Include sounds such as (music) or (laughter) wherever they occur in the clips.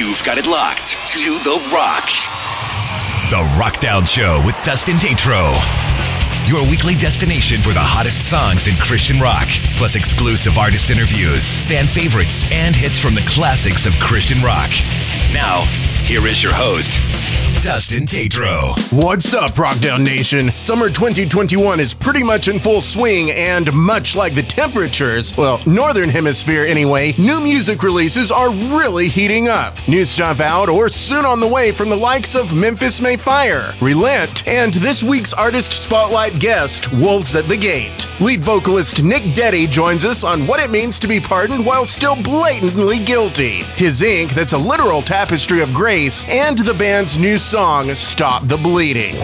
You've got it locked to The Rock. The Rockdown Show with Dustin Tatro. Your weekly destination for the hottest songs in Christian rock, plus exclusive artist interviews, fan favorites, and hits from the classics of Christian rock. Now, here is your host, Dustin Tatro. What's up, Rockdown Nation? Summer 2021 is pretty much in full swing, and much like the temperatures, well, Northern Hemisphere anyway, new music releases are really heating up. New stuff out or soon on the way from the likes of Memphis May Fire, Relent, and this week's Artist Spotlight guest, Wolves at the Gate. Lead vocalist Nick Detty joins us on what it means to be pardoned while still blatantly guilty, his ink that's a literal tapestry of grace, and the band's new song, Stop the Bleeding.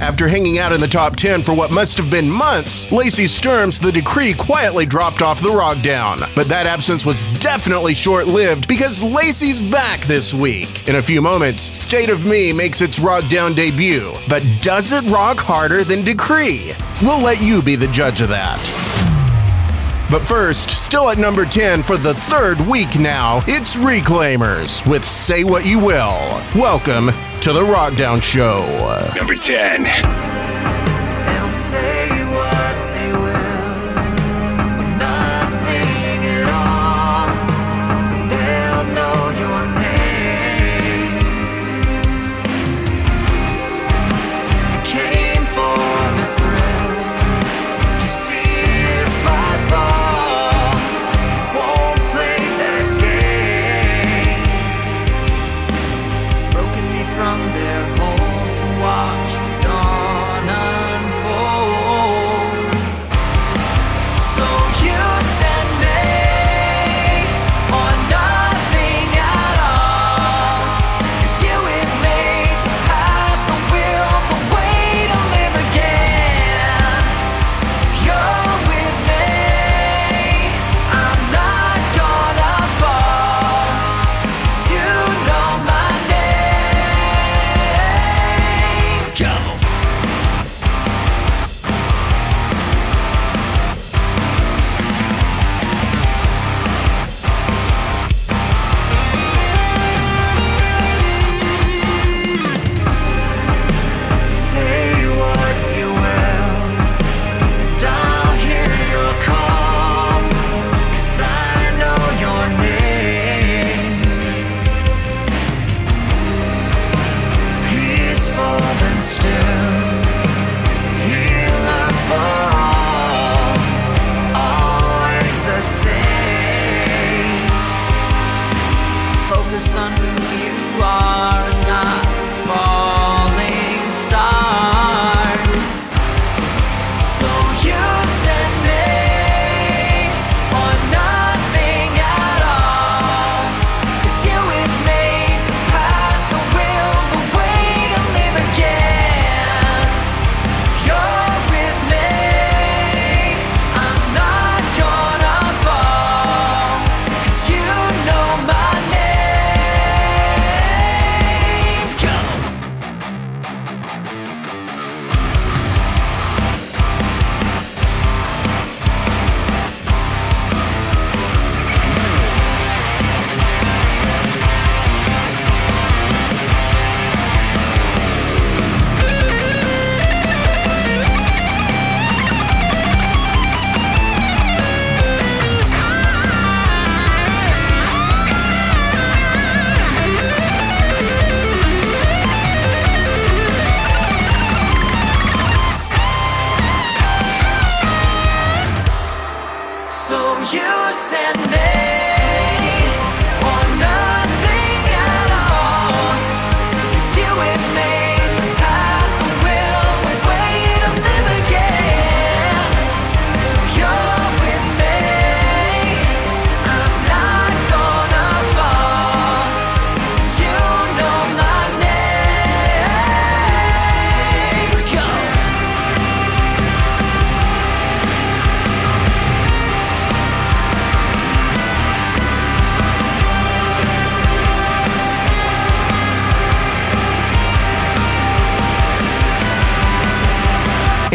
After hanging out in the top 10 for what must have been months, Lacey Sturm's The Decree quietly dropped off the rock down. But that absence was definitely short lived because Lacey's back this week. In a few moments, State of Me makes its rock down debut. But does it rock harder than Decree? We'll let you be the judge of that. But first, still at number 10 for the third week now, it's Reclaimers with Say What You Will. Welcome to the Rockdown Show. Number 10.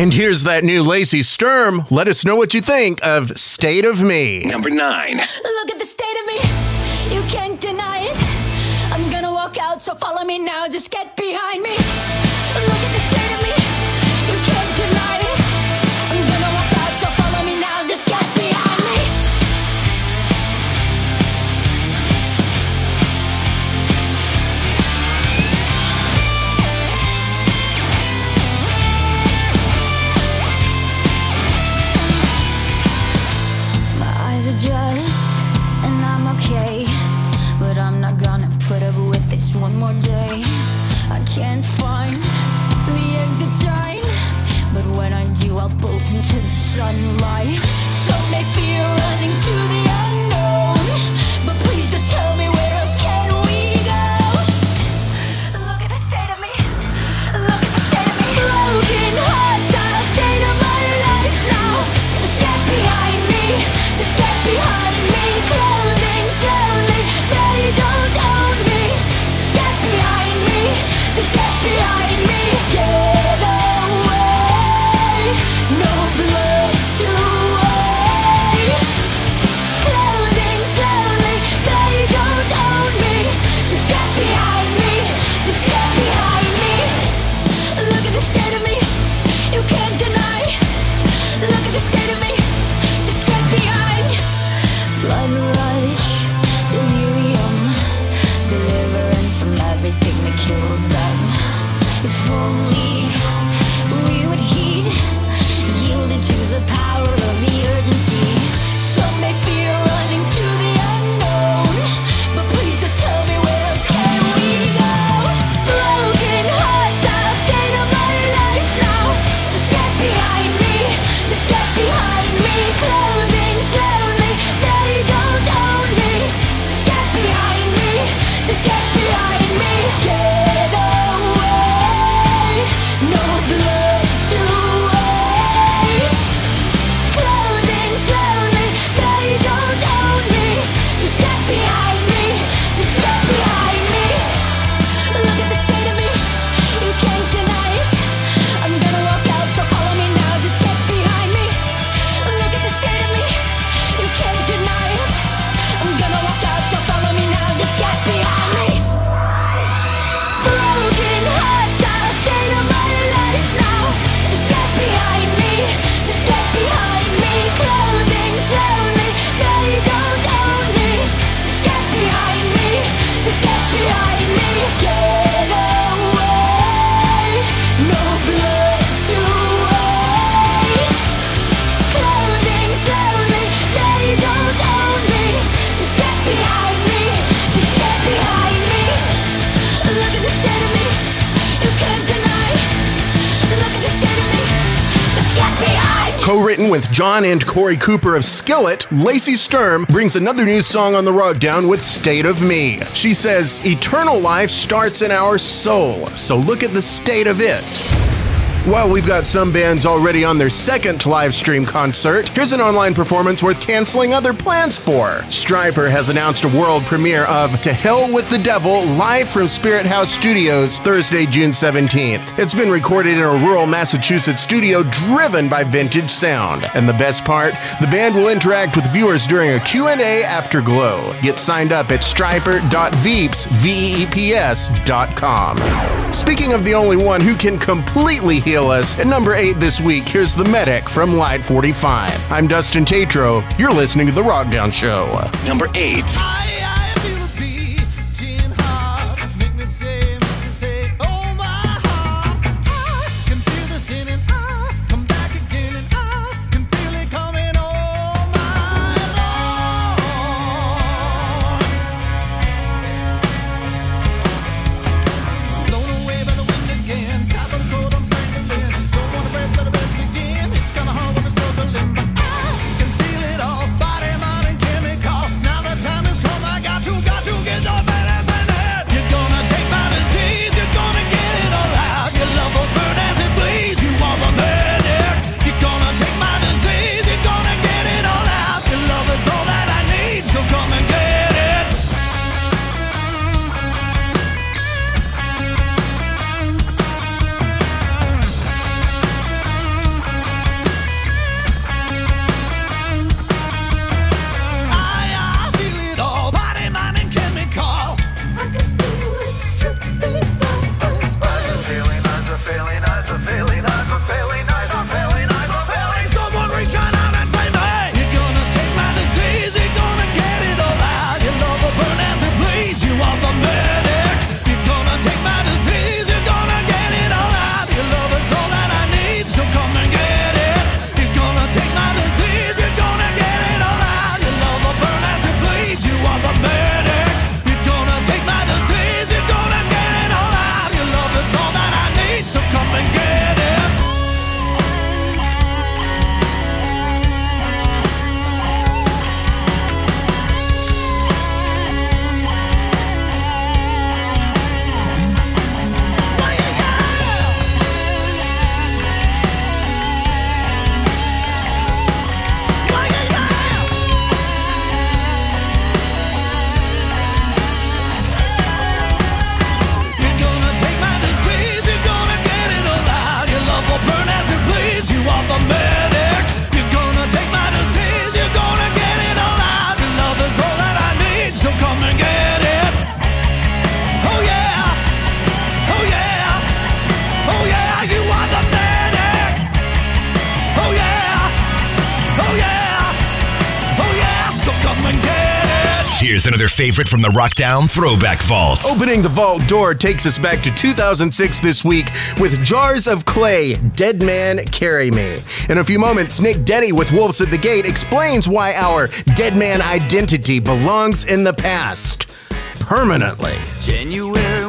And here's that new Lacey Sturm. Let us know what you think of State of Me. Number 9. John and Korey Cooper of Skillet, Lacey Sturm, brings another new song on the rug down with State of Me. She says, Eternal life starts in our soul, so look at the state of it. While we've got some bands already on their second live stream concert, here's an online performance worth canceling other plans for. Stryper has announced a world premiere of To Hell with the Devil live from Spirit House Studios Thursday, June 17th. It's been recorded in a rural Massachusetts studio driven by vintage sound. And the best part, the band will interact with viewers during a Q&A after Glow. Get signed up at stryper.veeps.com. Speaking of the only one who can completely and At number 8 this week, here's The Medic from Light 45. I'm Dustin Tatro. You're listening to The Rockdown Show. Number 8. Favorite from the Rockdown Throwback Vault. Opening the vault door takes us back to 2006 this week with Jars of Clay, Dead Man Carry Me. In a few moments, Nick Detty with Wolves at the Gate explains why our dead man identity belongs in the past permanently. January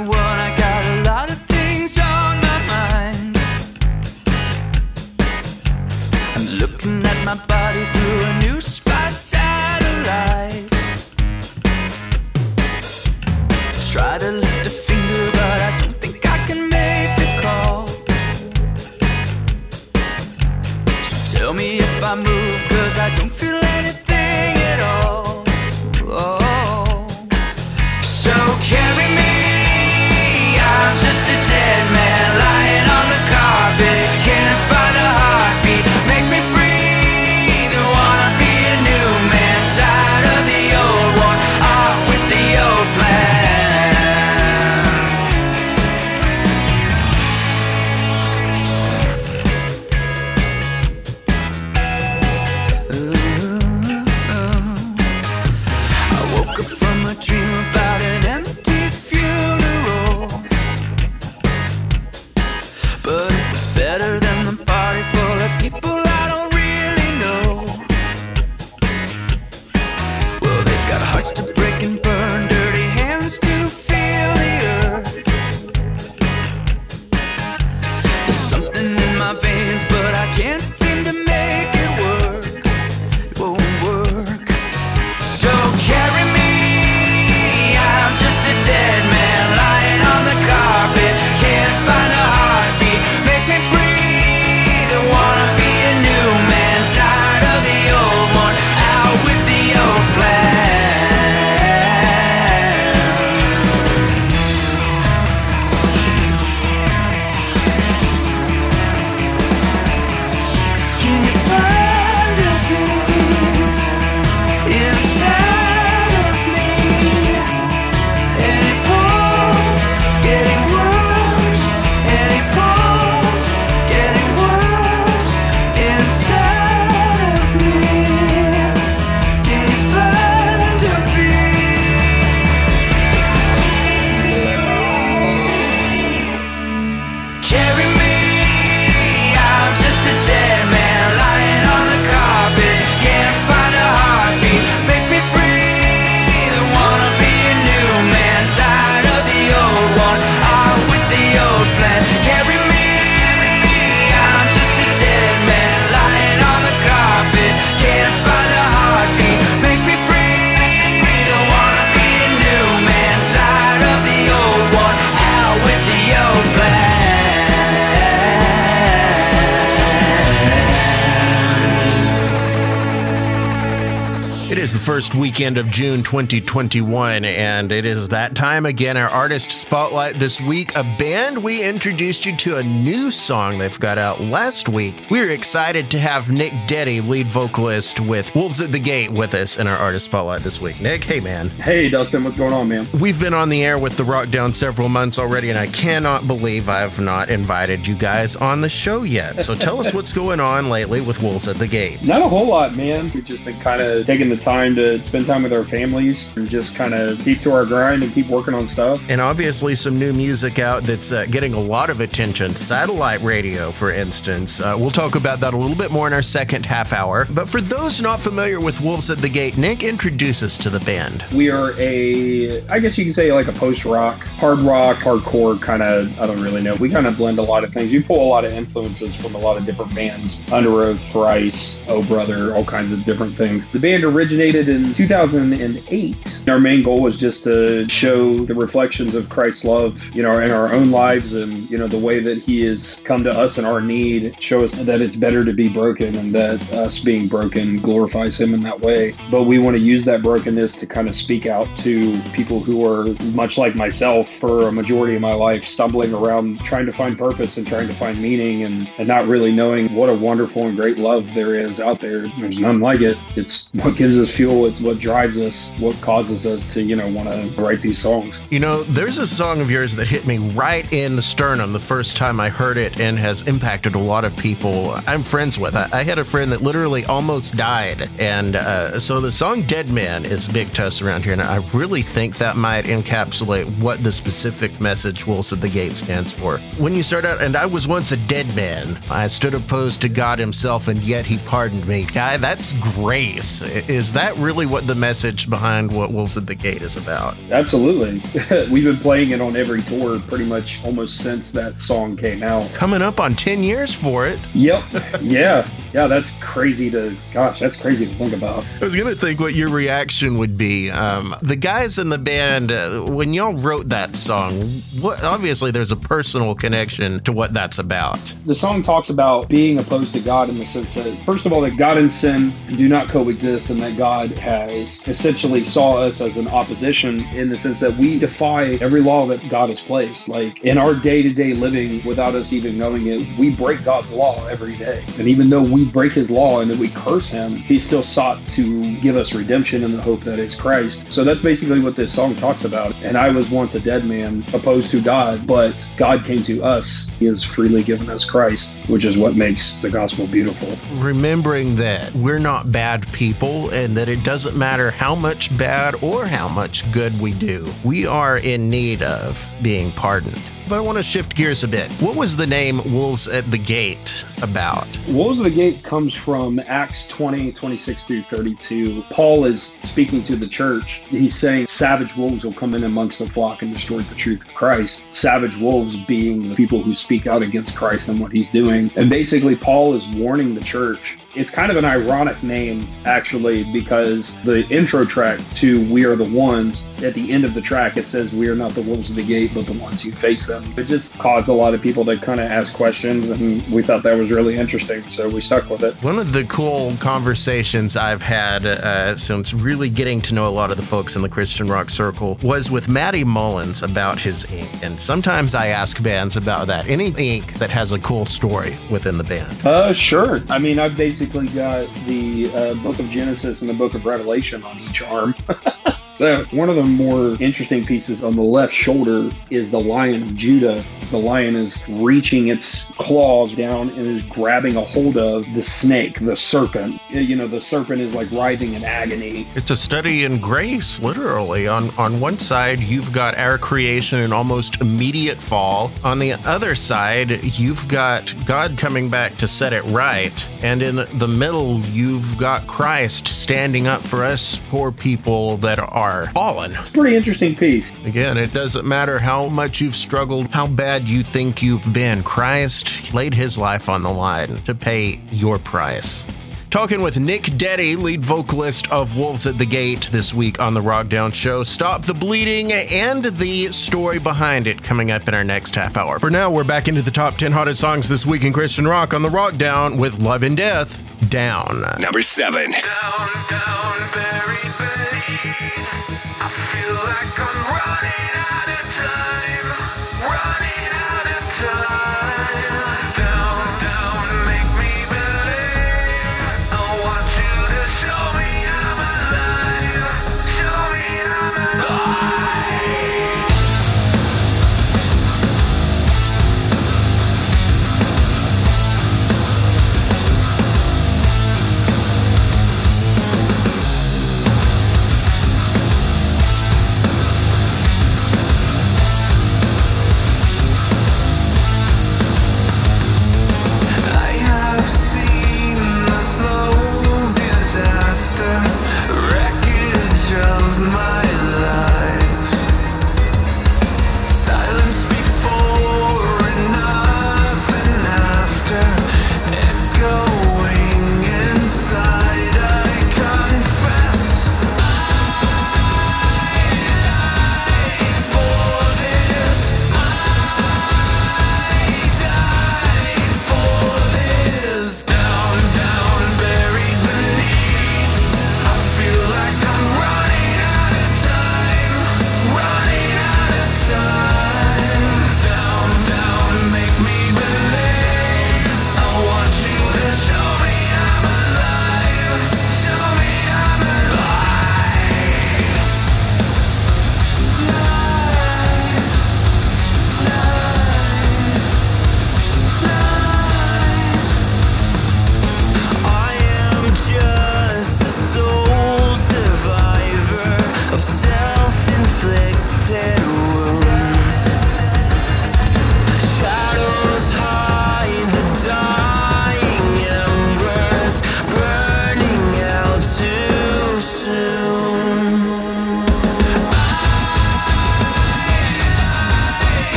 first weekend of June 2021, and it is that time again. Our artist spotlight this week, a band we introduced you to a new song they've got out last week. We're excited to have Nick Detty, lead vocalist with Wolves at the Gate, with us in our artist spotlight this week. Nick, hey man. Hey, Dustin, what's going on, man? We've been on the air with the Rock Down several months already, and I cannot believe I've not invited you guys on the show yet. So tell us (laughs) what's going on lately with Wolves at the Gate. Not a whole lot, man. We've just been kind of taking the time to spend time with our families and just kind of keep to our grind and keep working on stuff. And obviously, some new music out that's uh, getting a lot of attention. Satellite radio, for instance. Uh, we'll talk about that a little bit more in our second half hour. But for those not familiar with Wolves at the Gate, Nick, introduce us to the band. We are a, I guess you could say like a post rock, hard rock, hardcore kind of, I don't really know. We kind of blend a lot of things. You pull a lot of influences from a lot of different bands Under Oath, Thrice, Oh Brother, all kinds of different things. The band originated in 2008. Our main goal was just to show the reflections of Christ's love, you know, in our own lives and, you know, the way that He has come to us in our need, show us that it's better to be broken and that us being broken glorifies Him in that way. But we want to use that brokenness to kind of speak out to people who are much like myself for a majority of my life, stumbling around trying to find purpose and trying to find meaning and, and not really knowing what a wonderful and great love there is out there. There's none like it. It's what gives us fuel. It's what drives us, what causes us to, you know, want to write these songs. You know, there's a song of yours that hit me right in the sternum the first time I heard it and has impacted a lot of people I'm friends with. I, I had a friend that literally almost died. And uh, so the song Dead Man is big to us around here. And I really think that might encapsulate what the specific message Wolves at the Gate stands for. When you start out, and I was once a dead man, I stood opposed to God Himself, and yet He pardoned me. Guy, that's grace. Is that really what the message behind what Wolves at the Gate is about? Absolutely. (laughs) We've been playing it on every tour pretty much almost since that song came out. Coming up on 10 years for it. Yep. yeah. Yeah, that's crazy to, gosh, that's crazy to think about. I was gonna think what your reaction would be. Um, the guys in the band, uh, when y'all wrote that song, what obviously there's a personal connection to what that's about. The song talks about being opposed to God in the sense that, first of all, that God and sin do not coexist, and that God has essentially saw us as an opposition in the sense that we defy every law that God has placed. Like in our day to day living, without us even knowing it, we break God's law every day. And even though we break his law and that we curse him, he still sought to give us redemption in the hope that is Christ. So that's basically what this song talks about. And I was once a dead man opposed to God, but God came to us. He has freely given us Christ, which is what makes the gospel beautiful. Remembering that we're not bad people and that it doesn't matter how much bad or how much good we do, we are in need of being pardoned. But I want to shift gears a bit. What was the name Wolves at the Gate about? Wolves of the Gate comes from Acts 20, 26 through 32. Paul is speaking to the church. He's saying savage wolves will come in amongst the flock and destroy the truth of Christ. Savage wolves being the people who speak out against Christ and what he's doing. And basically, Paul is warning the church. It's kind of an ironic name, actually, because the intro track to We Are the Ones, at the end of the track, it says, We are not the wolves of the gate, but the ones who face them. It just caused a lot of people to kind of ask questions, and we thought that was really interesting, so we stuck with it. One of the cool conversations I've had uh, since really getting to know a lot of the folks in the Christian rock circle was with Matty Mullins about his ink. And sometimes I ask bands about that. Any ink that has a cool story within the band. Uh, sure. I mean, I've basically got the uh, book of Genesis and the book of Revelation on each arm. (laughs) so, one of the more interesting pieces on the left shoulder is the Lion of Judah. The lion is reaching its claws down and is grabbing a hold of the snake, the serpent. You know, the serpent is like writhing in agony. It's a study in grace, literally. On on one side, you've got our creation and almost immediate fall. On the other side, you've got God coming back to set it right. And in the middle, you've got Christ standing up for us poor people that are fallen. It's a pretty interesting piece. Again, it doesn't matter how much you've struggled, how bad you think you've been. Christ laid his life on the line to pay your price. Talking with Nick Detty, lead vocalist of Wolves at the Gate, this week on the Rockdown Show. Stop the bleeding and the story behind it coming up in our next half hour. For now, we're back into the top 10 hottest songs this week in Christian rock on the Rockdown with Love and Death Down. Number seven. Down, down, buried beneath.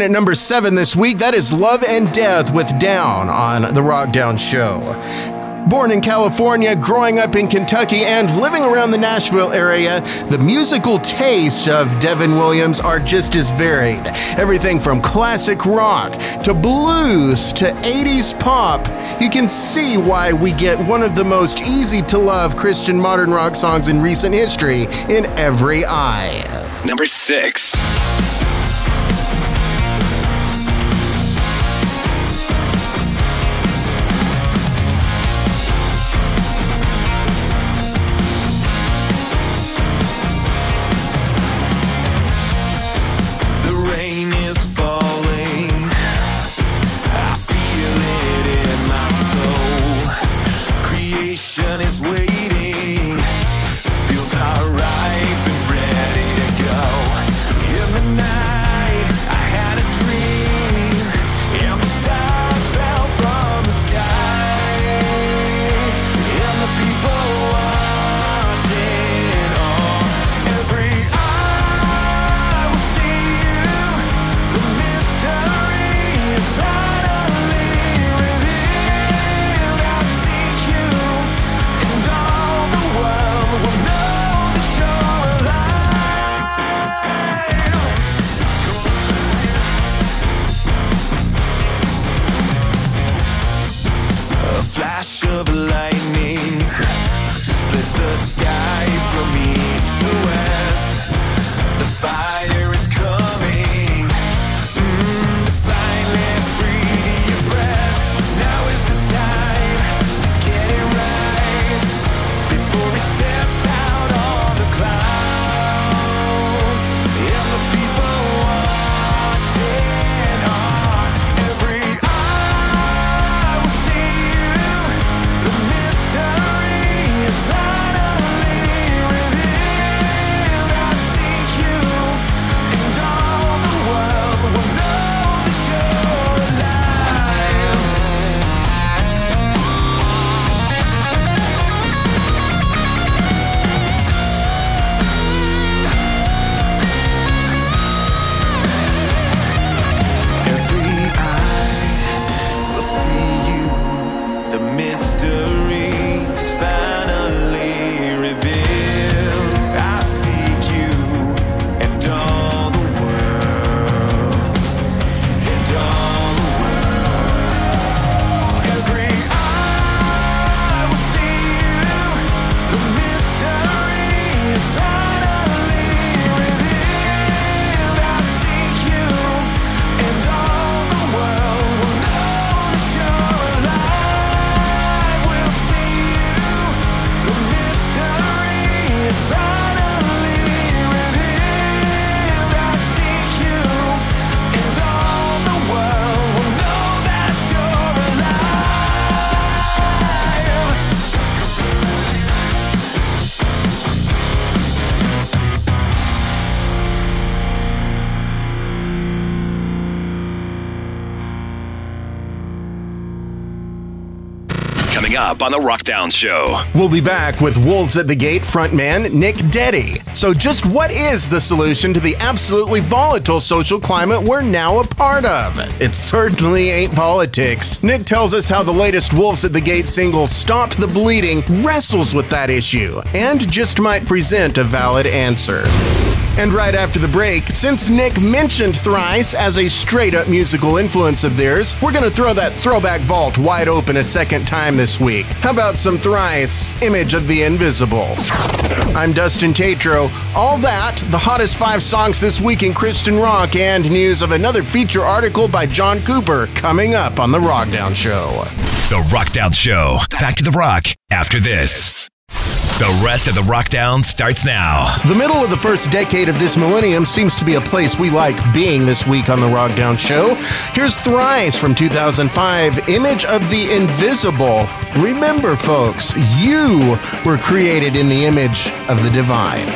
In at number seven this week, that is Love and Death with Down on The Rock Down Show. Born in California, growing up in Kentucky, and living around the Nashville area, the musical taste of Devin Williams are just as varied. Everything from classic rock to blues to 80s pop. You can see why we get one of the most easy to love Christian modern rock songs in recent history in every eye. Number six. Is up on The Rockdown Show. We'll be back with Wolves at the Gate frontman Nick Detty. So, just what is the solution to the absolutely volatile social climate we're now a part of? It certainly ain't politics. Nick tells us how the latest Wolves at the Gate single, Stop the Bleeding, wrestles with that issue and just might present a valid answer. And right after the break, since Nick mentioned Thrice as a straight up musical influence of theirs, we're gonna throw that throwback vault wide open a second time this week. How about some Thrice, Image of the Invisible? I'm Dustin Tatro. All that, the hottest five songs this week in Christian rock, and news of another feature article by John Cooper coming up on The Rockdown Show. The Rockdown Show. Back to the rock after this. The rest of the Rockdown starts now. The middle of the first decade of this millennium seems to be a place we like being this week on the Rockdown Show. Here's Thrice from 2005, Image of the Invisible. Remember, folks, you were created in the image of the divine.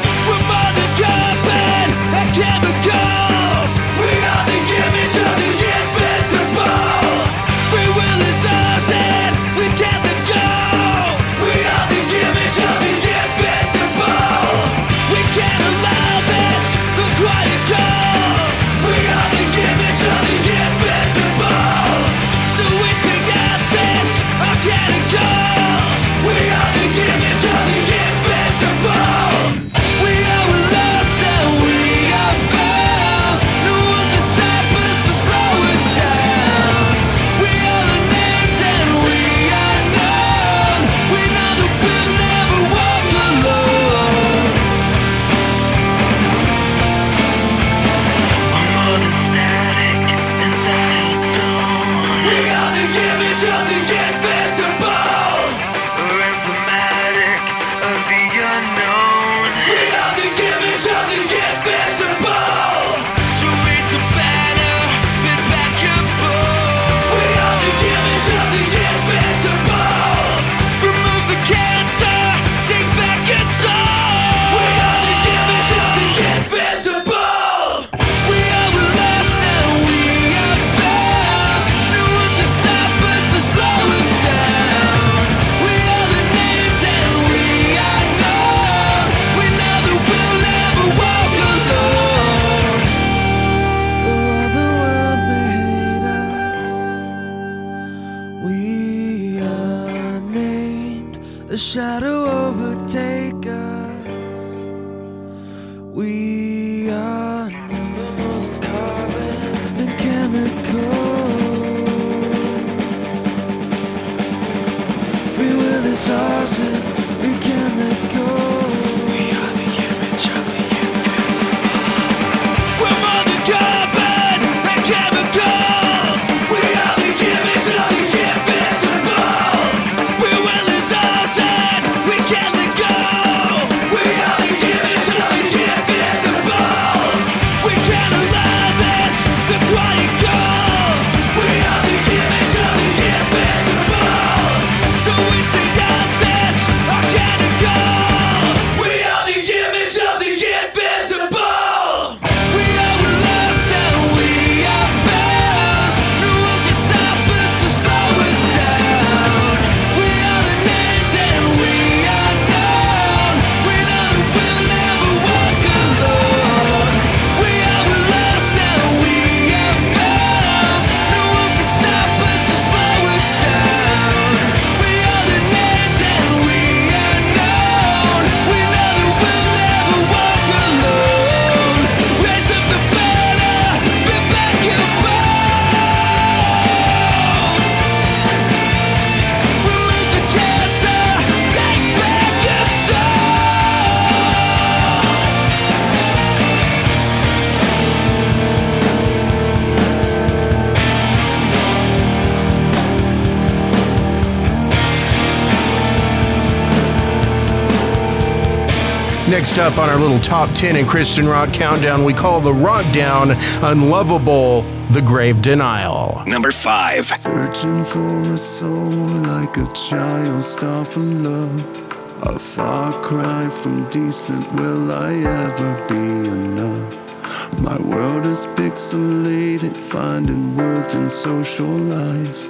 Next up on our little top 10 in Christian rock countdown, we call the rock down Unlovable, The Grave Denial. Number 5. Searching for a soul like a child starved for love. A far cry from decent, will I ever be enough? My world is pixelated, finding worth in social lies.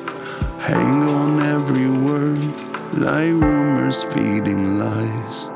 Hang on every word, like rumors feeding lies.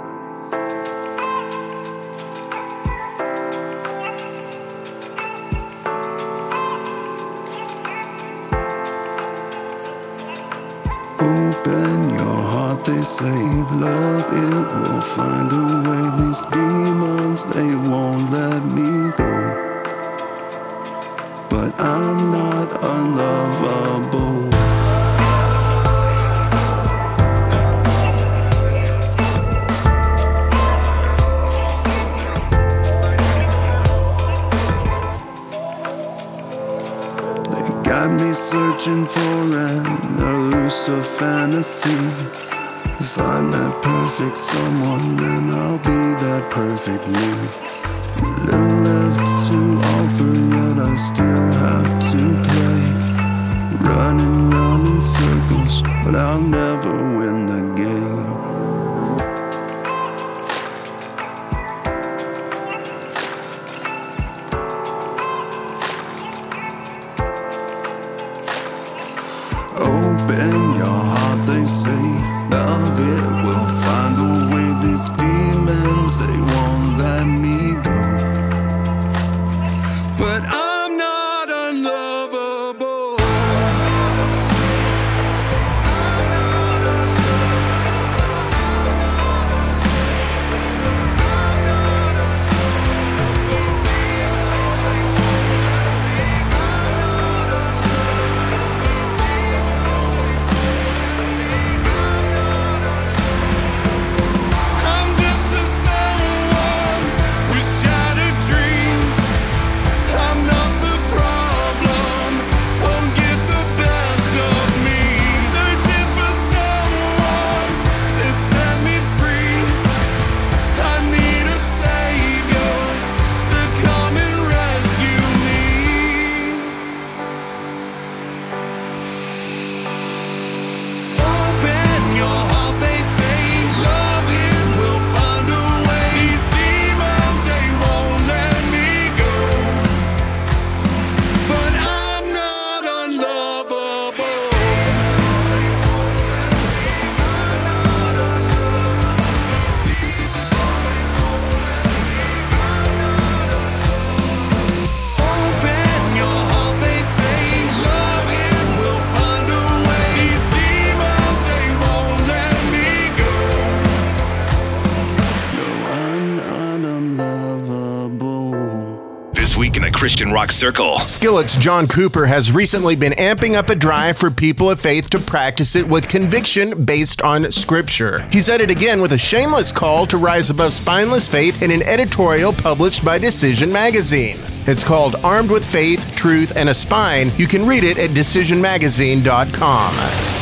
Week in the Christian rock circle. Skillet's John Cooper has recently been amping up a drive for people of faith to practice it with conviction based on scripture. He said it again with a shameless call to rise above spineless faith in an editorial published by Decision Magazine. It's called Armed with Faith, Truth, and a Spine. You can read it at decisionmagazine.com.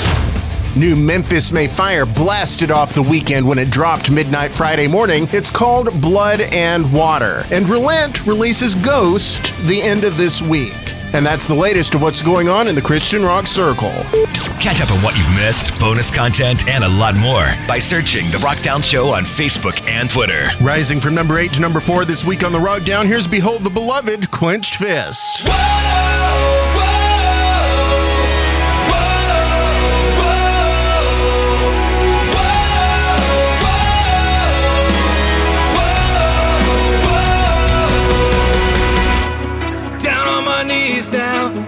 New Memphis May Fire blasted off the weekend when it dropped midnight Friday morning. It's called Blood and Water. And Relent releases Ghost the end of this week. And that's the latest of what's going on in the Christian rock circle. Catch up on what you've missed, bonus content, and a lot more by searching The Rockdown Show on Facebook and Twitter. Rising from number 8 to number 4 this week on the Rock Down, here's Behold the Beloved Clenched Fist. Down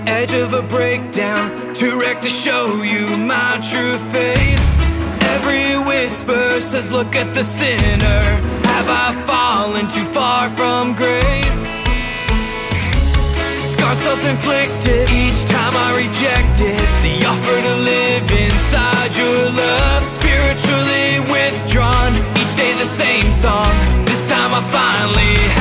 edge of a breakdown. Too wrecked to show you my true face. Every whisper says, Look at the sinner. Have I fallen too far from grace? Scar self inflicted each time I rejected the offer to live inside your love. Spiritually withdrawn, each day the same song. This time I finally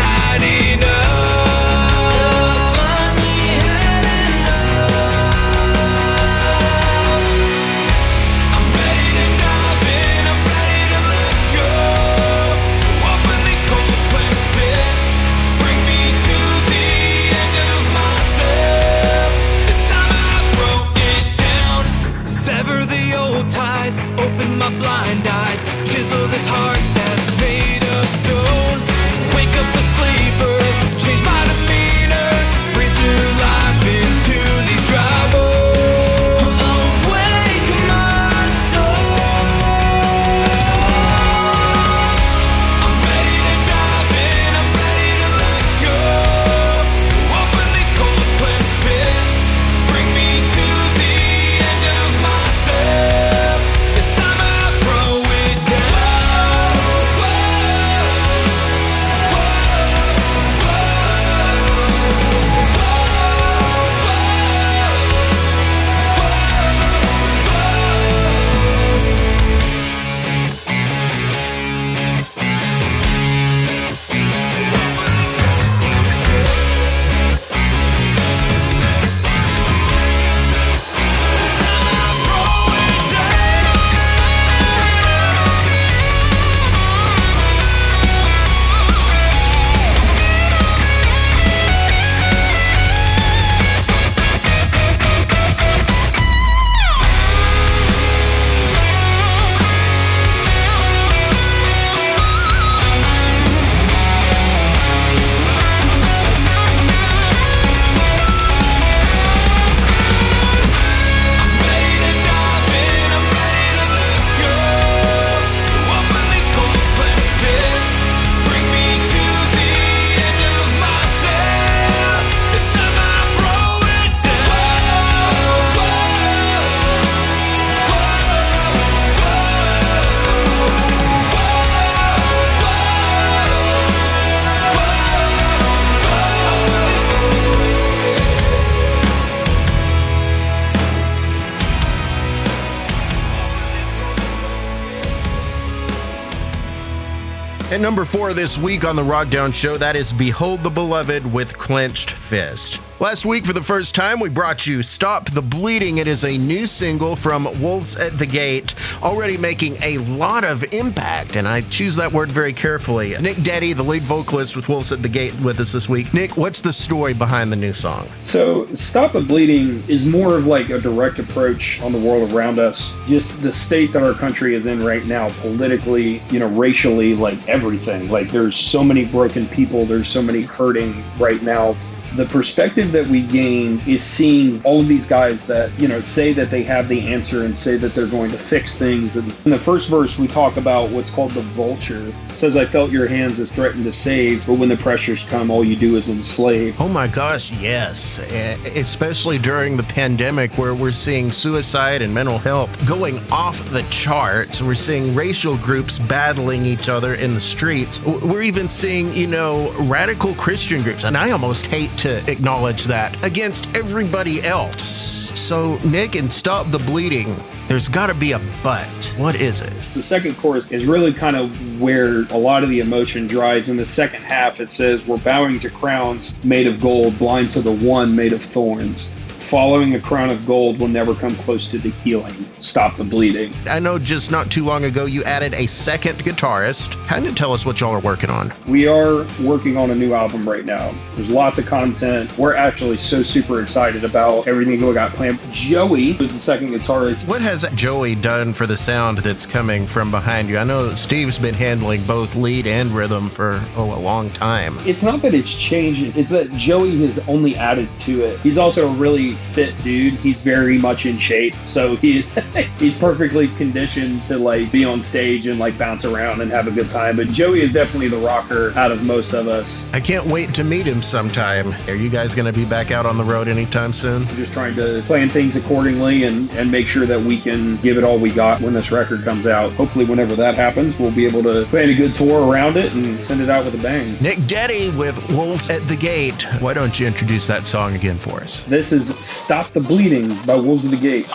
number four this week on the Rockdown Show, that is Behold the Beloved with Clenched Fist. Last week, for the first time, we brought you Stop the Bleeding. It is a new single from Wolves at the Gate, already making a lot of impact, and I choose that word very carefully. Nick Detty, the lead vocalist with Wolves at the Gate, with us this week. Nick, what's the story behind the new song? So, Stop the Bleeding is more of like a direct approach on the world around us. Just the state that our country is in right now, politically, you know, racially, like everything. Like, there's so many broken people, there's so many hurting right now The perspective that we gain is seeing all of these guys that, you know, say that they have the answer and say that they're going to fix things. And in the first verse, we talk about what's called the vulture. It says, I felt your hands as threatened to save, but when the pressures come, all you do is enslave. Oh my gosh, yes. Especially during the pandemic where we're seeing suicide and mental health going off the charts. We're seeing racial groups battling each other in the streets. We're even seeing, you know, radical Christian groups, and I almost hate to acknowledge that, against everybody else. So, Nick, and stop the bleeding. There's got to be a but. What is it? The second chorus is really kind of where a lot of the emotion drives. In the second half, it says, We're bowing to crowns made of gold, blind to the one made of thorns. Following a crown of gold will never come close to the healing. Stop the bleeding. I know just not too long ago you added a second guitarist. Kind of tell us what y'all are working on. We are working on a new album right now. There's lots of content. We're actually so super excited about everything we got planned. Joey was the second guitarist. What has Joey done for the sound that's coming from behind you? I know Steve's been handling both lead and rhythm for oh a long time. It's not that it's changed, it's that Joey has only added to it. He's also a really fit dude. He's very much in shape. So he (laughs) he's perfectly conditioned to like be on stage and like bounce around and have a good time. But Joey is definitely the rocker out of most of us. I can't wait to meet him sometime. Are you guys going to be back out on the road anytime soon? We're just trying to plan things accordingly and, and make sure that we can give it all we got when this record comes out. Hopefully, whenever that happens, we'll be able to plan a good tour around it and send it out with a bang. Nick Detty with Wolves at the Gate. Why don't you introduce that song again for us? This is Stop the Bleeding by Wolves of the Gate.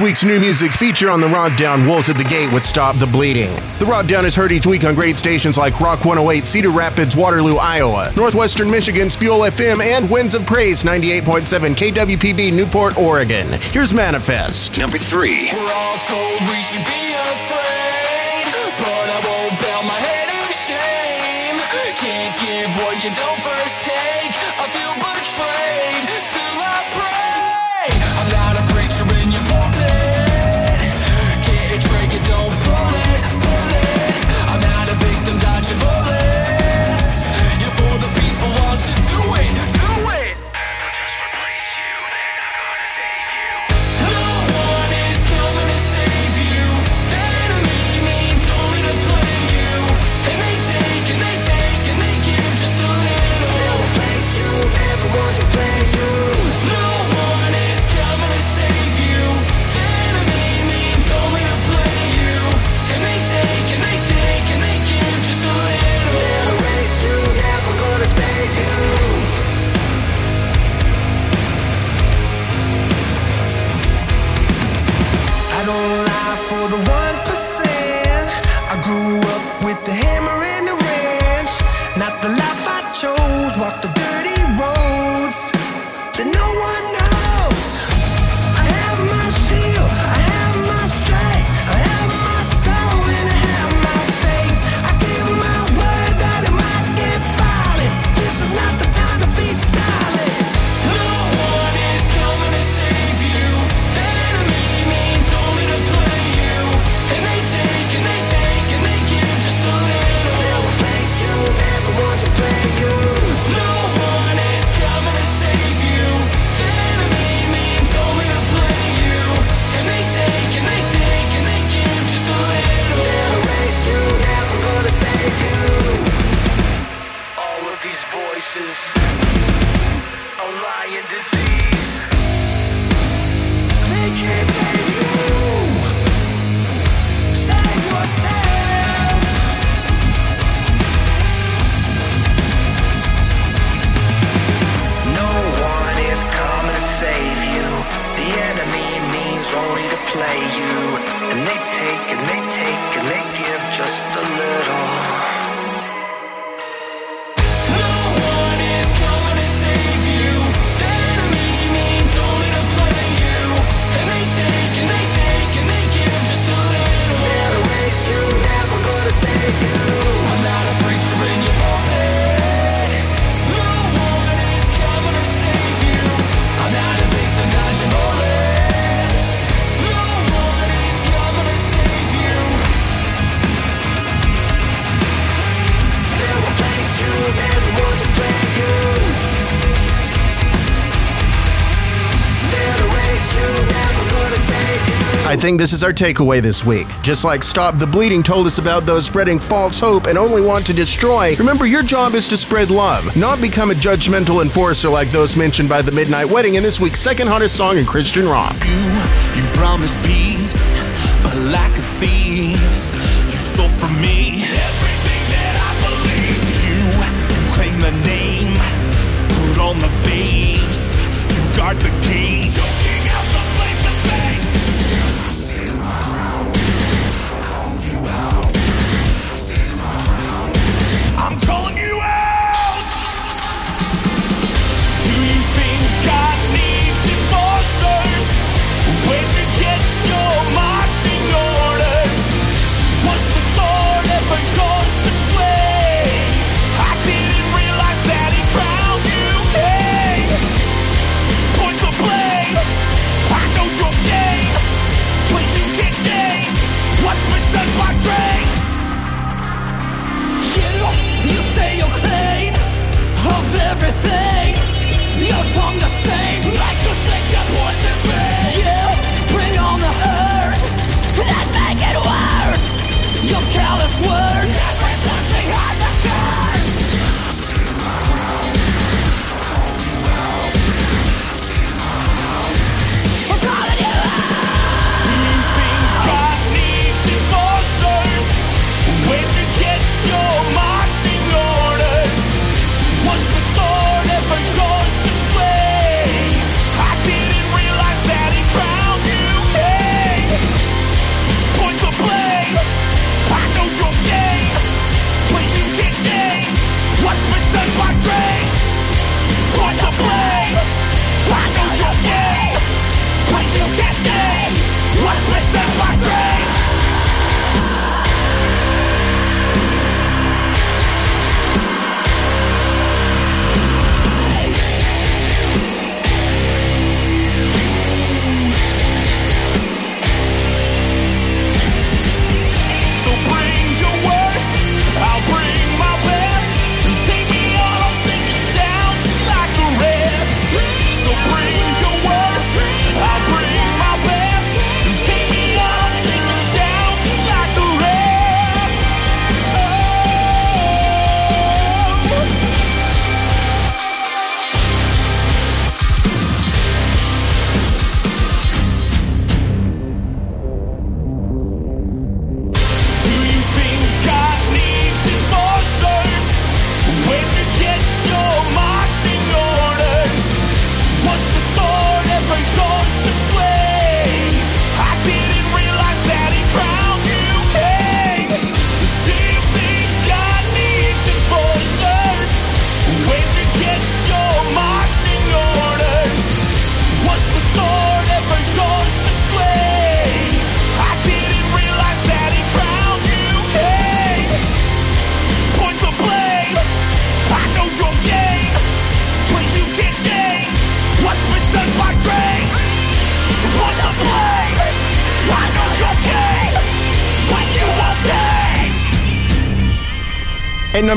Week's new music feature on the Rock Down Wolves at the Gate would stop the bleeding. The Rock Down is heard each week on great stations like Rock 108, Cedar Rapids, Waterloo, Iowa, Northwestern Michigan's Fuel FM, and Winds of Praise 98.7 KWPB Newport, Oregon. Here's Manifest. Number three. Afraid, but I won't bow my head in shame. Can't give what you don't. choices. A lying disease. They can't save you. Save yourself. No one is coming to save you. The enemy means only to play you. And they take and they take and they give just I think this is our takeaway this week. Just like Stop the Bleeding told us about those spreading false hope and only want to destroy, remember your job is to spread love, not become a judgmental enforcer like those mentioned by The Midnight Wedding in this week's second hottest song in Christian rock. You, you promised peace, but like a thief, you stole from me.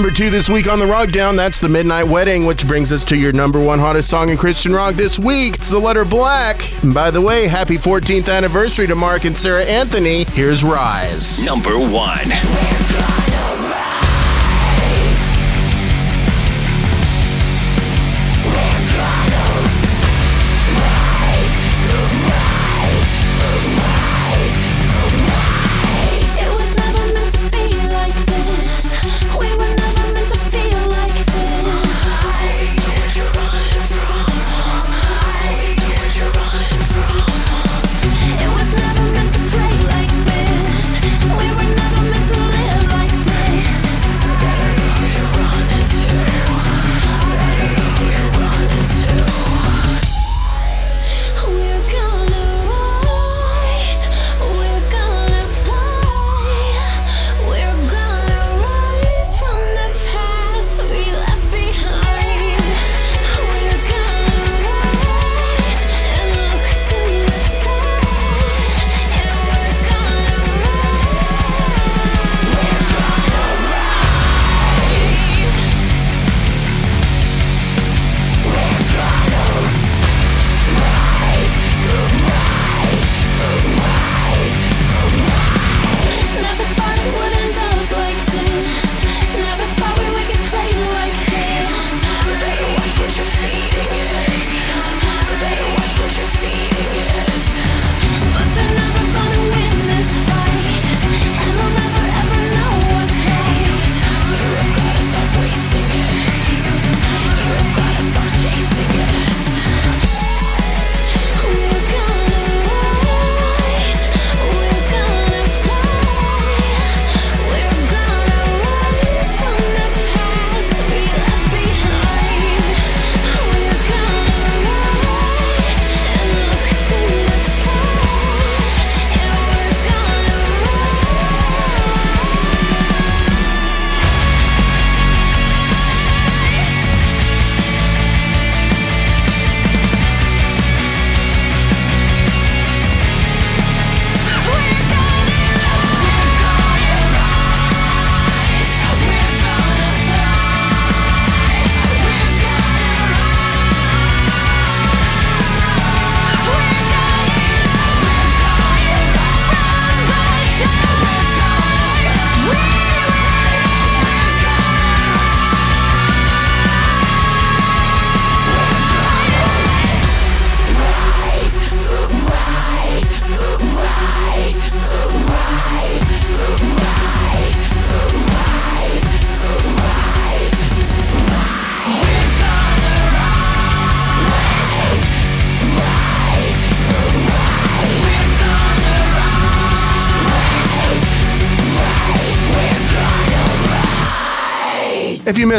Number two this week on the Rock Down. That's The Midnight Wedding, which brings us to your number one hottest song in Christian rock this week. It's the letter Black. And by the way, happy 14th anniversary to Mark and Sarah Anthony. Here's Rise. Number one.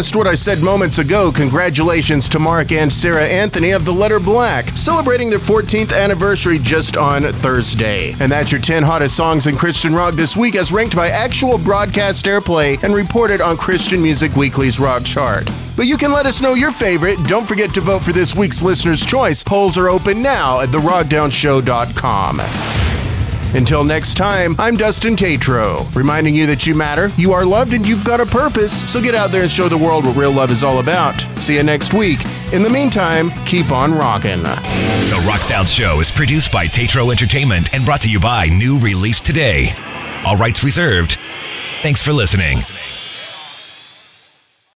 Missed what I said moments ago, congratulations to Mark and Sarah Anthony of the letter Black, celebrating their 14th anniversary just on Thursday. And that's your 10 hottest songs in Christian rock this week as ranked by actual broadcast airplay and reported on Christian Music Weekly's rock chart. But you can let us know your favorite. Don't forget to vote for this week's listener's choice. Polls are open now at therockdownshow.com. Until next time, I'm Dustin Tatro, reminding you that you matter, you are loved, and you've got a purpose. So get out there and show the world what real love is all about. See you next week. In the meantime, keep on rocking. The Rockdown Show is produced by Tatro Entertainment and brought to you by New Release Today. All rights reserved. Thanks for listening.